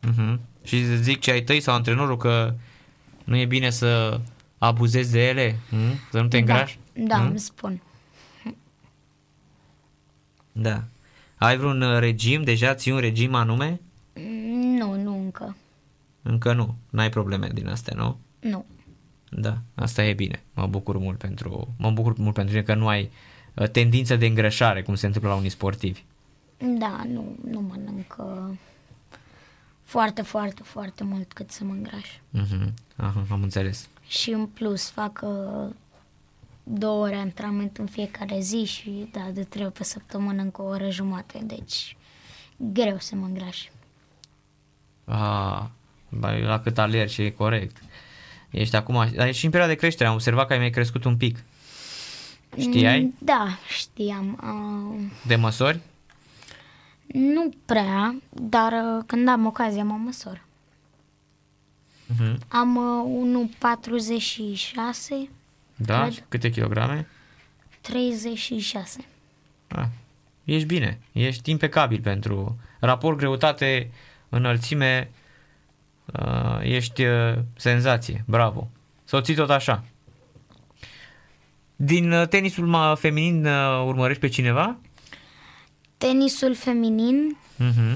Uh-huh. Și îți zic ce ai tăi sau antrenorul că nu e bine să abuzezi de ele, hm? să nu te îngrași? Da, da Hm? îmi spun. Da. Ai vreun uh, regim? Deja ții un regim anume? Nu, nu încă. Încă nu. N-ai probleme din astea, nu? Nu. Da, asta e bine. Mă bucur mult pentru, mă bucur mult pentru tine că nu ai uh, tendință de îngrășare, cum se întâmplă la unii sportivi. Da, nu, nu mănânc uh, foarte, foarte, foarte mult cât să mă îngraș. Uh-huh. Aha, am înțeles. Și în plus fac uh, două ore antrenament în fiecare zi și da, de trei ori pe săptămână încă o oră jumate, deci greu să mă îngraș. Ah, bai, la cât alergi, e corect. Ești acum, dar ești și în perioada de creștere, am observat că ai mai crescut un pic. Știai? Mm, Da, știam. Uh, De măsori? nu prea, dar uh, când am ocazia mă măsor. Uh-huh. Am uh, 1,46, Da? Cred. Și câte kilograme? 36. Ah, ești bine, ești impecabil pentru raport greutate, înălțime, uh, ești uh, senzație, bravo. Să o ții tot așa. Din uh, tenisul ma- feminin uh, urmărești pe cineva? Tenisul feminin, Uh-huh.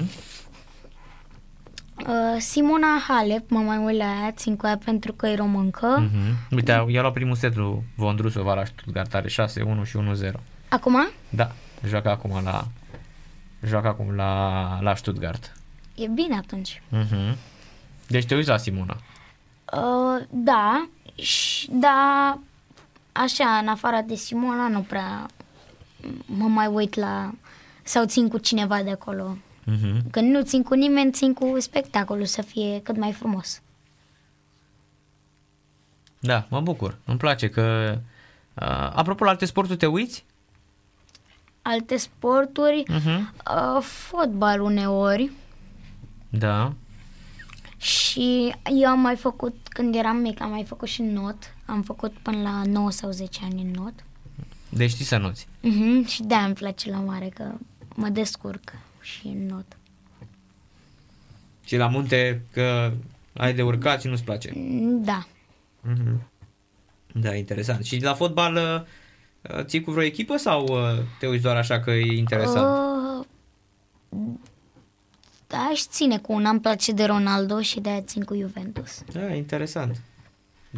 uh, Simona Halep, mă mai uit la ea, țin cu ea pentru că e româncă. Uh-huh. Uite, i-a luat primul set lui Vondrusova la Stuttgart, are 6-1 și 1-0. Acum? Da, joacă acum la joacă acum la, la Stuttgart. E bine atunci. Uh-huh. Deci te uiți la Simona. Uh, da, și, da, așa, în afară de Simona, nu prea mă mai uit la, sau țin cu cineva de acolo. Uh-huh. Când nu țin cu nimeni, țin cu spectacolul să fie cât mai frumos. Da, mă bucur. Îmi place că... Uh, apropo, la alte sporturi te uiți? Alte sporturi, Uh-huh. uh, fotbal uneori Da. Și eu am mai făcut, când eram mic, am mai făcut și not. Am făcut până la 9 sau 10 ani în not. Deci știi să nuți. Uh-huh. Și de-aia îmi place la mare, că mă descurc și în not. Și la munte că ai de urcat și nu-ți place. Da. Uh-huh. Da, interesant. Și la fotbal uh, ții cu vreo echipă sau uh, te uiți doar așa că e interesant? Uh, da, aș ține cu una, îmi place de Ronaldo și de-aia țin cu Juventus. Da, interesant.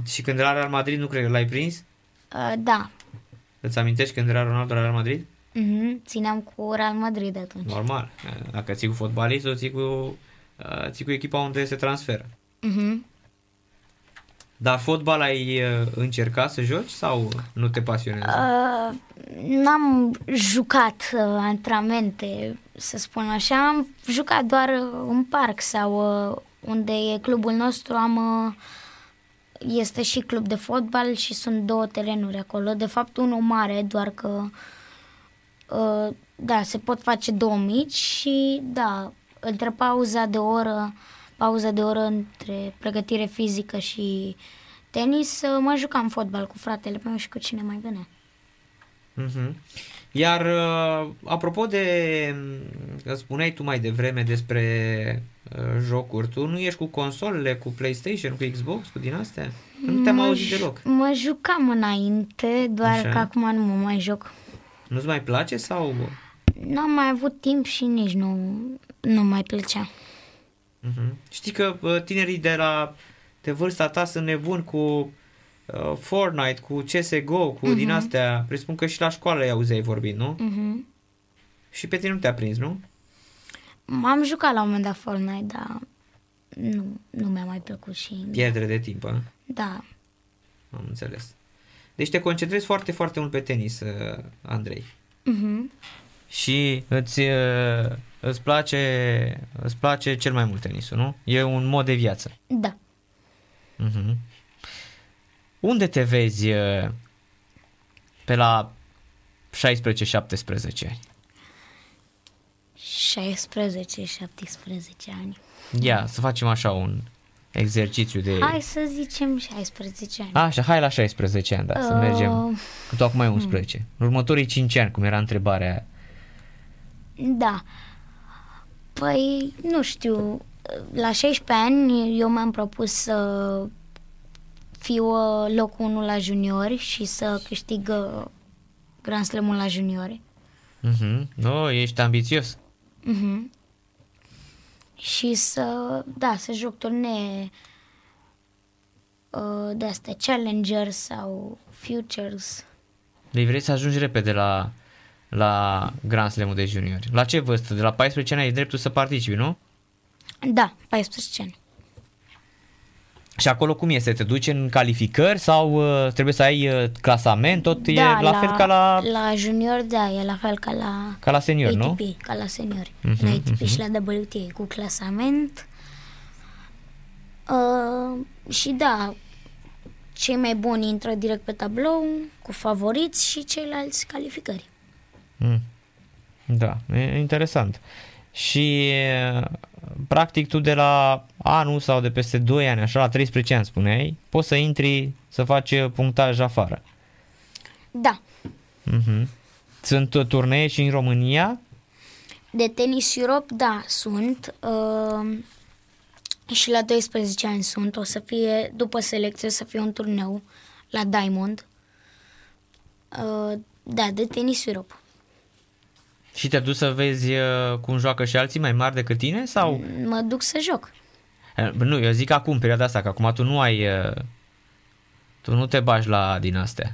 Și când era Real Madrid, nu cred că l-ai prins? Uh, da, Îți amintești când era Ronaldo la Real Madrid? uh-huh. țineam cu Real Madrid atunci. Normal. Dacă ții cu fotbalistul, ții cu, uh, ții cu echipa unde se transferă. Uh-huh. Dar fotbal ai uh, încercat să joci sau nu te pasionează? Uh, n-am jucat uh, antrenamente, să spun așa, am jucat doar uh, în parc sau uh, unde e clubul nostru, am uh, este și club de fotbal și sunt două terenuri acolo. De fapt, unul mare, doar că uh, da, se pot face două mici și da, între pauza de oră, pauza de oră între pregătire fizică și tenis, uh, mă jucam fotbal cu fratele meu și cu cine mai venea. Mhm. Iar uh, apropo de, că spuneai tu mai devreme despre uh, jocuri, tu nu ești cu consolele, cu PlayStation, cu Xbox, cu din astea? Că nu te-am Mă auzit ju- deloc. Mă jucam înainte, doar Așa. că acum nu mă mai joc. Nu-ți mai place sau... N-am mai avut timp și nici nu, nu mai plăcea. Mhm. Știi că uh, tinerii de la de vârsta ta sunt nebuni cu uh, Fortnite, cu CSGO, cu din astea. Presupun că și la școală i auzeai vorbind, nu? Mhm. Și pe tine nu te-a prins, nu? M-am jucat la un moment dat Fortnite, dar nu, nu mi-a mai plăcut și... Pierdere de timp, a? Da, Am înțeles. Deci te concentrezi foarte, foarte mult pe tenis, uh, Andrei. Mhm. Și îți, uh, îți, place, îți place cel mai mult tenisul, nu? E un mod de viață. da. Mhm. Unde te vezi uh, pe la 16-17 ani? 16-17 ani. Ia, să facem așa un exercițiu de... Hai să zicem 16 ani. Așa, hai la 16 ani, da, să Uh, mergem. Că tu acum ai 11. În următorii 5 ani, cum era întrebarea aia. Da. Păi, nu știu, la 16 ani eu mi-am propus să fiu uh, locul 1 la juniori și să câștig uh, Grand Slam-ul la juniori. Mhm. Nu, ești ambițios. Mhm. Și să, da, să joc turnee uh, de astea, Challenger sau Futures. Deci vrei să ajungi repede la, la Grand Slam-ul de juniori. La ce vârstă? De la 14 ani ai dreptul să participi, nu? Da, 14 ani. Și acolo cum este? Te duci în calificări sau uh, trebuie să ai uh, clasament? Tot e da, la, fel ca la, La junior, da, e la fel ca la ca la senior, nu? ATP, ca la seniori. Mhm, la ATP și la WTA cu clasament. Uh, și da, cei mai buni intră direct pe tablou cu favoriți și ceilalți calificări. Mm. Da, e interesant. Și e, practic tu de la anul sau de peste 2 ani, așa la 13 ani spuneai, poți să intri să faci punctaj afară. Da, Mhm. Sunt uh, turnee și în România? de tenis Europe, da, sunt. Uh, și la 12 ani sunt. O să fie, după selecție, o să fie un turneu la Diamond. Uh, da, de tenis Europe. Și te-ai dus să vezi uh, cum joacă și alții mai mari decât tine? Sau? Mă duc să joc. Eh, Nu, eu zic acum, perioada asta, că acum tu nu ai... uh, Tu nu te bagi la din astea.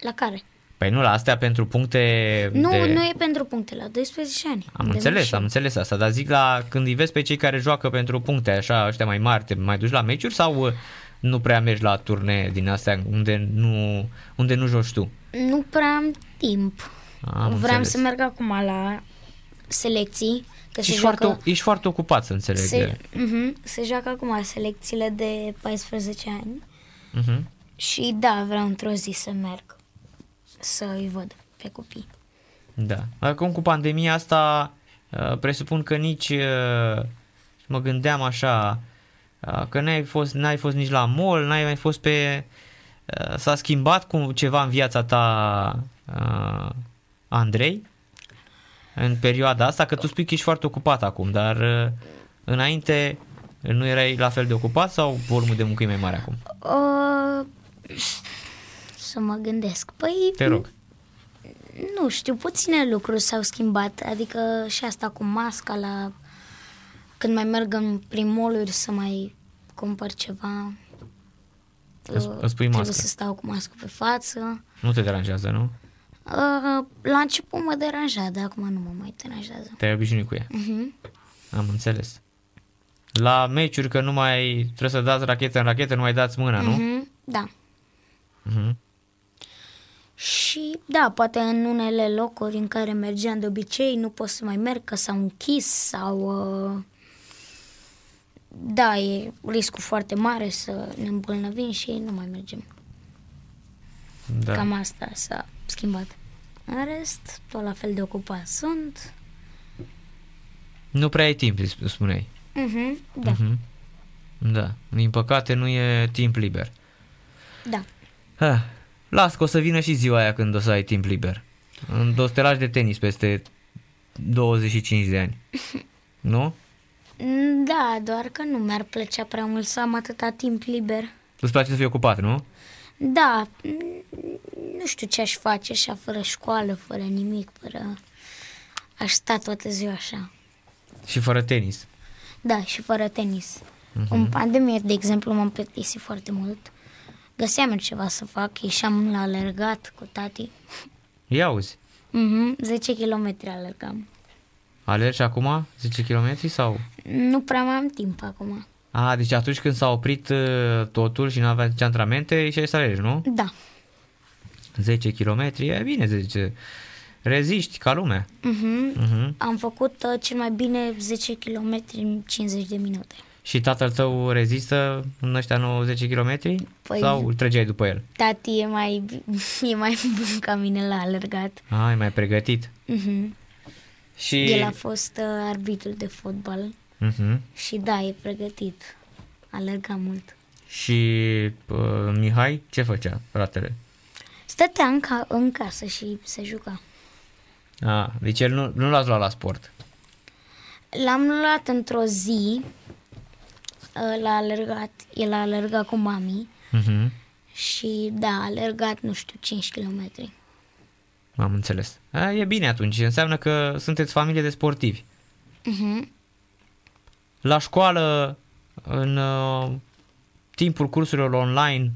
La care? Păi nu, la astea pentru puncte Nu, de... nu e pentru puncte, la 12 ani. Am De înțeles, mici. am înțeles asta, dar zic la când îi vezi pe cei care joacă pentru puncte așa, ăștia mai mari, te mai duci la meciuri sau uh, nu prea mergi la turnee din astea unde nu, unde nu joci tu? Nu prea am timp. Am Vreau înțeles. să merg acum la selecții. Că se Ești joacă, foarte, ești foarte ocupat, să înțeleg. se, uh-huh, se joacă acum selecțiile de 14 ani. Uh-huh. Și da, vreau într-o zi să merg să îi văd pe copii. Da. Acum cu pandemia asta, uh, presupun că nici, uh, mă gândeam așa, uh, că n-ai fost, n-ai fost nici la mall, n-ai mai fost pe... uh, S-a schimbat cu ceva în viața ta, uh, Andrei, în perioada asta, că tu spui că ești foarte ocupat acum, dar uh, înainte nu erai la fel de ocupat sau volumul de muncă e mai mare acum? Uh, să mă gândesc. Păi, Te rog. nu știu, puține lucruri s-au schimbat. Adică și asta cu masca la... Când mai merg în prin mall să mai cumpăr ceva. Îți- uh, îți pui Trebuie mască. să stau cu mască pe față. Nu te deranjează, nu? Uh, la început mă deranja, dar acum nu mă mai deranjează. Te-ai obișnuit cu ea. Uh-huh. Am înțeles. La meciuri că nu mai trebuie să dați rachetă în rachetă, nu mai dați mâna, nu? Mhm, Da. Mhm. Și da, poate în unele locuri în care mergeam de obicei nu pot să mai merg că s-au închis sau... Uh, da, e riscul foarte mare să ne îmbolnăvim și nu mai mergem. Da. Cam asta s-a schimbat. În rest, tot la fel de ocupat sunt. Nu prea ai timp, îți spuneai. Mhm, da, Mhm. Da. Din păcate nu e timp liber. da. Ha. Las că o să vină și ziua aia când o să ai timp liber. În o să te lași de tenis peste 25 de ani. Nu? Mm, Da, doar că nu mi-ar plăcea prea mult să am atâta timp liber. Îți place să fii ocupat, nu? Da, mm, nu știu ce aș face așa, fără școală, fără nimic, fără... Aș sta toată ziua așa. Și fără tenis. Da, și fără tenis. Uh-huh. În pandemie, de exemplu, m-am plictisit foarte mult. Găseam eu ceva să fac, ieșeam la alergat cu tati. Ia uzi. Mhm, 10 km alergam. Alergi acum 10 km sau? Nu prea mai am timp acum. A, deci atunci când s-a oprit uh, totul și nu aveai nici antrenamente, și să alergi, nu? Da. 10 km, e bine 10. Reziști ca lumea. Mhm. Uh-huh. Am făcut uh, cel mai bine 10 km în 50 de minute. Și tatăl tău rezistă în ăștia 90 km? Păi- Sau îl trăgeai după el? Tati e mai, e mai bun ca mine la alergat. A, e mai pregătit. Mhm. Și... El a fost uh, arbitru de fotbal Uh-huh. și da, e pregătit. Alerga mult. Și uh, Mihai ce făcea, fratele? Stătea în, ca- în casă și se juca. A, deci el nu, nu l-ați luat la sport. L-am luat într-o zi, uh, l-a alergat, el a alergat cu mami Uh-huh. și da, a alergat, nu știu, 5 km. Am înțeles. A, e bine atunci, înseamnă că sunteți familie de sportivi. Mhm. La școală, în uh, timpul cursurilor online,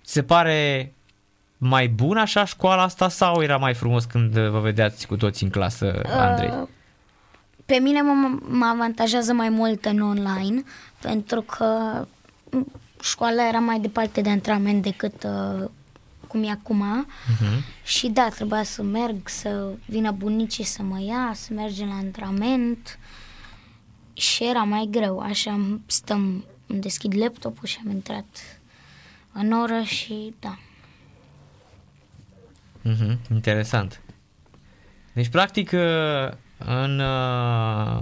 se pare mai bun așa școala asta sau era mai frumos când uh, vă vedeați cu toți în clasă, Andrei? Uh, Pe mine mă, mă avantajează mai mult în online, pentru că m, școala era mai departe de antrenament decât uh, cum e acum. Uh-huh. Și da, trebuia să merg, să vină bunicii să mă ia, să mergem la antrenament. Și era mai greu, așa stăm, îmi deschid laptopul și am intrat în oră și da. Mhm, interesant. Deci, practic, uh, în, uh,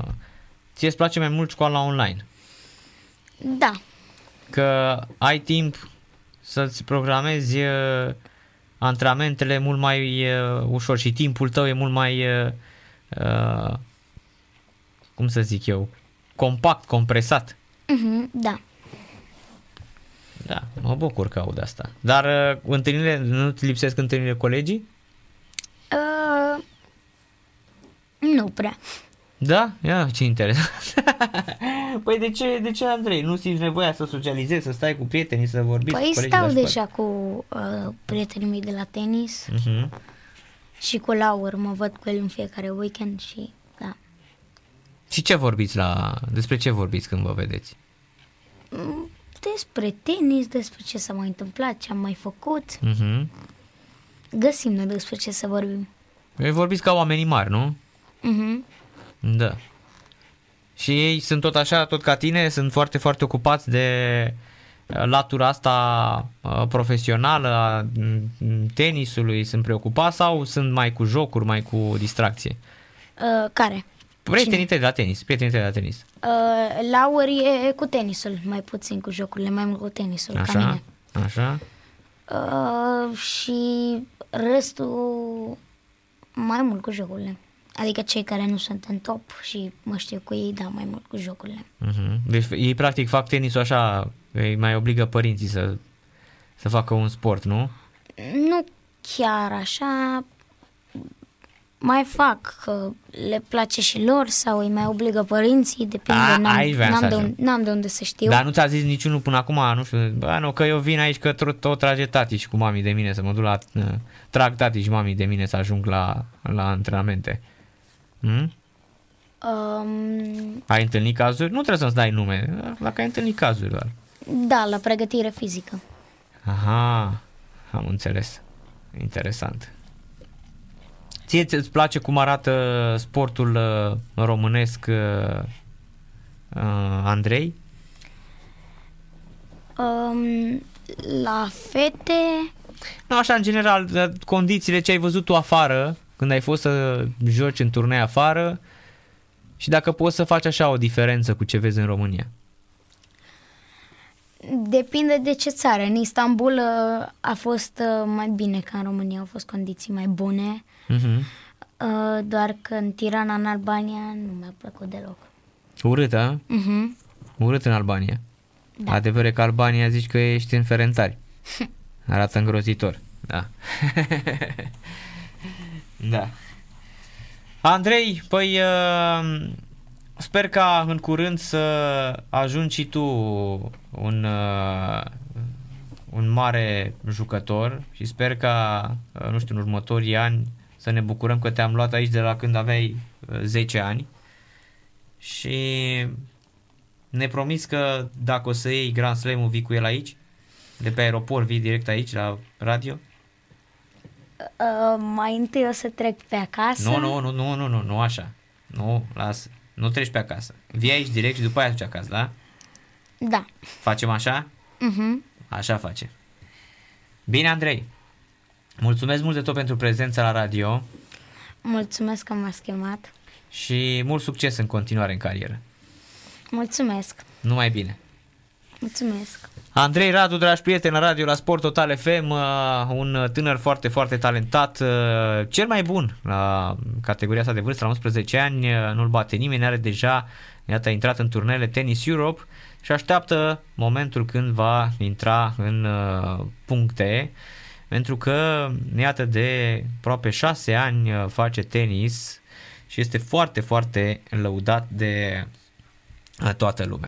ție îți place mai mult școala online. Da, Că ai timp să-ți programezi uh, antrenamentele mult mai uh, ușor și timpul tău e mult mai, uh, uh, cum să zic eu, compact, compresat. mhm, da. Da, mă bucur că aud asta. Dar uh, întâlnirile, nu ți lipsesc întâlnirile colegii? Uh, nu prea. Da? Ia, ce interesant. păi de ce, de ce, Andrei? Nu simți nevoia să socializezi, să stai cu prietenii, să vorbiți Păi cu colegii stau de la deja cu uh, prietenii mei de la tenis școală? Mhm. și cu Laur, mă văd cu el în fiecare weekend și da. Și ce vorbiți la... Despre ce vorbiți când vă vedeți? Mm, Despre tenis, despre ce s-a mai întâmplat, ce am mai făcut. Mhm. Găsim noi despre ce să vorbim. Voi vorbiți ca oamenii mari, nu? Mhm. Da. Și ei sunt tot așa, tot ca tine, sunt foarte, foarte ocupați de uh, latura asta uh, profesională a mm, tenisului, sunt preocupați sau sunt mai cu jocuri, mai cu distracție? Uh, care? Prietenii tăi de la tenis, prietenii tăi de la tenis. Uh, Laur e cu tenisul, mai puțin cu jocurile, mai mult cu tenisul, ca Așa? mine. Așa? Uh, și restul mai mult cu jocurile. Adică cei care nu sunt în top și mă știu cu ei, da, mai mult cu jocurile. Mhm. Deci ei practic fac tenisul așa, îi mai obligă părinții să, să facă un sport, nu? Nu chiar așa, mai fac, că le place și lor sau îi mai obligă părinții, depinde, A, n-am, aici voiam să n-am, de ajung. unde, n-am de unde să știu. Dar nu ți-a zis niciunul până acum, nu știu, bă, nu, că eu vin aici că tot, tot trage tati și cu mami de mine să mă duc la, uh, trag tati și mami de mine să ajung la, la antrenamente. Hmm? Um, Ai întâlnit cazuri? Nu trebuie să-mi dai nume, dacă ai întâlnit cazuri doar. da, la pregătire fizică. Aha, am înțeles. Interesant. Ție îți place cum arată sportul uh, românesc, uh, uh, Andrei? Um, la fete, Nu, așa, în general, uh, condițiile ce ai văzut tu afară, când ai fost să joci în turnee afară și dacă poți să faci așa o diferență cu ce vezi în România. depinde de ce țară. În Istanbul uh, a fost uh, mai bine ca în România, au fost condiții mai bune. Uh-huh. Uh, doar că în Tirana, în Albania, nu mi-a plăcut deloc. Urât, a? Uh-huh. Urât în Albania. Da. Adevăr e că Albania zici că ești în ferentari. Arată îngrozitor. Da. da. Andrei, păi uh, sper ca în curând să ajungi și tu un, uh, un mare jucător și sper ca, uh, nu știu, în următorii ani să ne bucurăm că te-am luat aici de la când aveai uh, 10 ani și ne promis că dacă o să iei Grand Slam-ul, vii cu el aici? De pe aeroport, vii direct aici la radio? Uh, mai întâi o să trec pe acasă. Nu, nu, nu, nu, nu, nu, nu așa. Nu, lasă. Nu treci pe acasă. Vii aici direct și după aia duci acasă, da? Da. Facem așa? Uh-huh. Așa face. Bine, Andrei. Mulțumesc mult de tot pentru prezența la radio Mulțumesc că m-ați chemat. și mult succes în continuare în carieră. Mulțumesc. Numai bine. Mulțumesc. Andrei Radu, dragi prieteni, la radio la Sport Total FM, uh, un tânăr foarte, foarte talentat, uh, cel mai bun la categoria asta de vârstă, la 11 ani, uh, nu-l bate nimeni, are deja, iată, a intrat în turnele Tennis Europe și așteaptă momentul când va intra în uh, puncte, pentru că, iată, de aproape 6 ani uh, face tenis și este foarte, foarte lăudat de uh, toată lumea.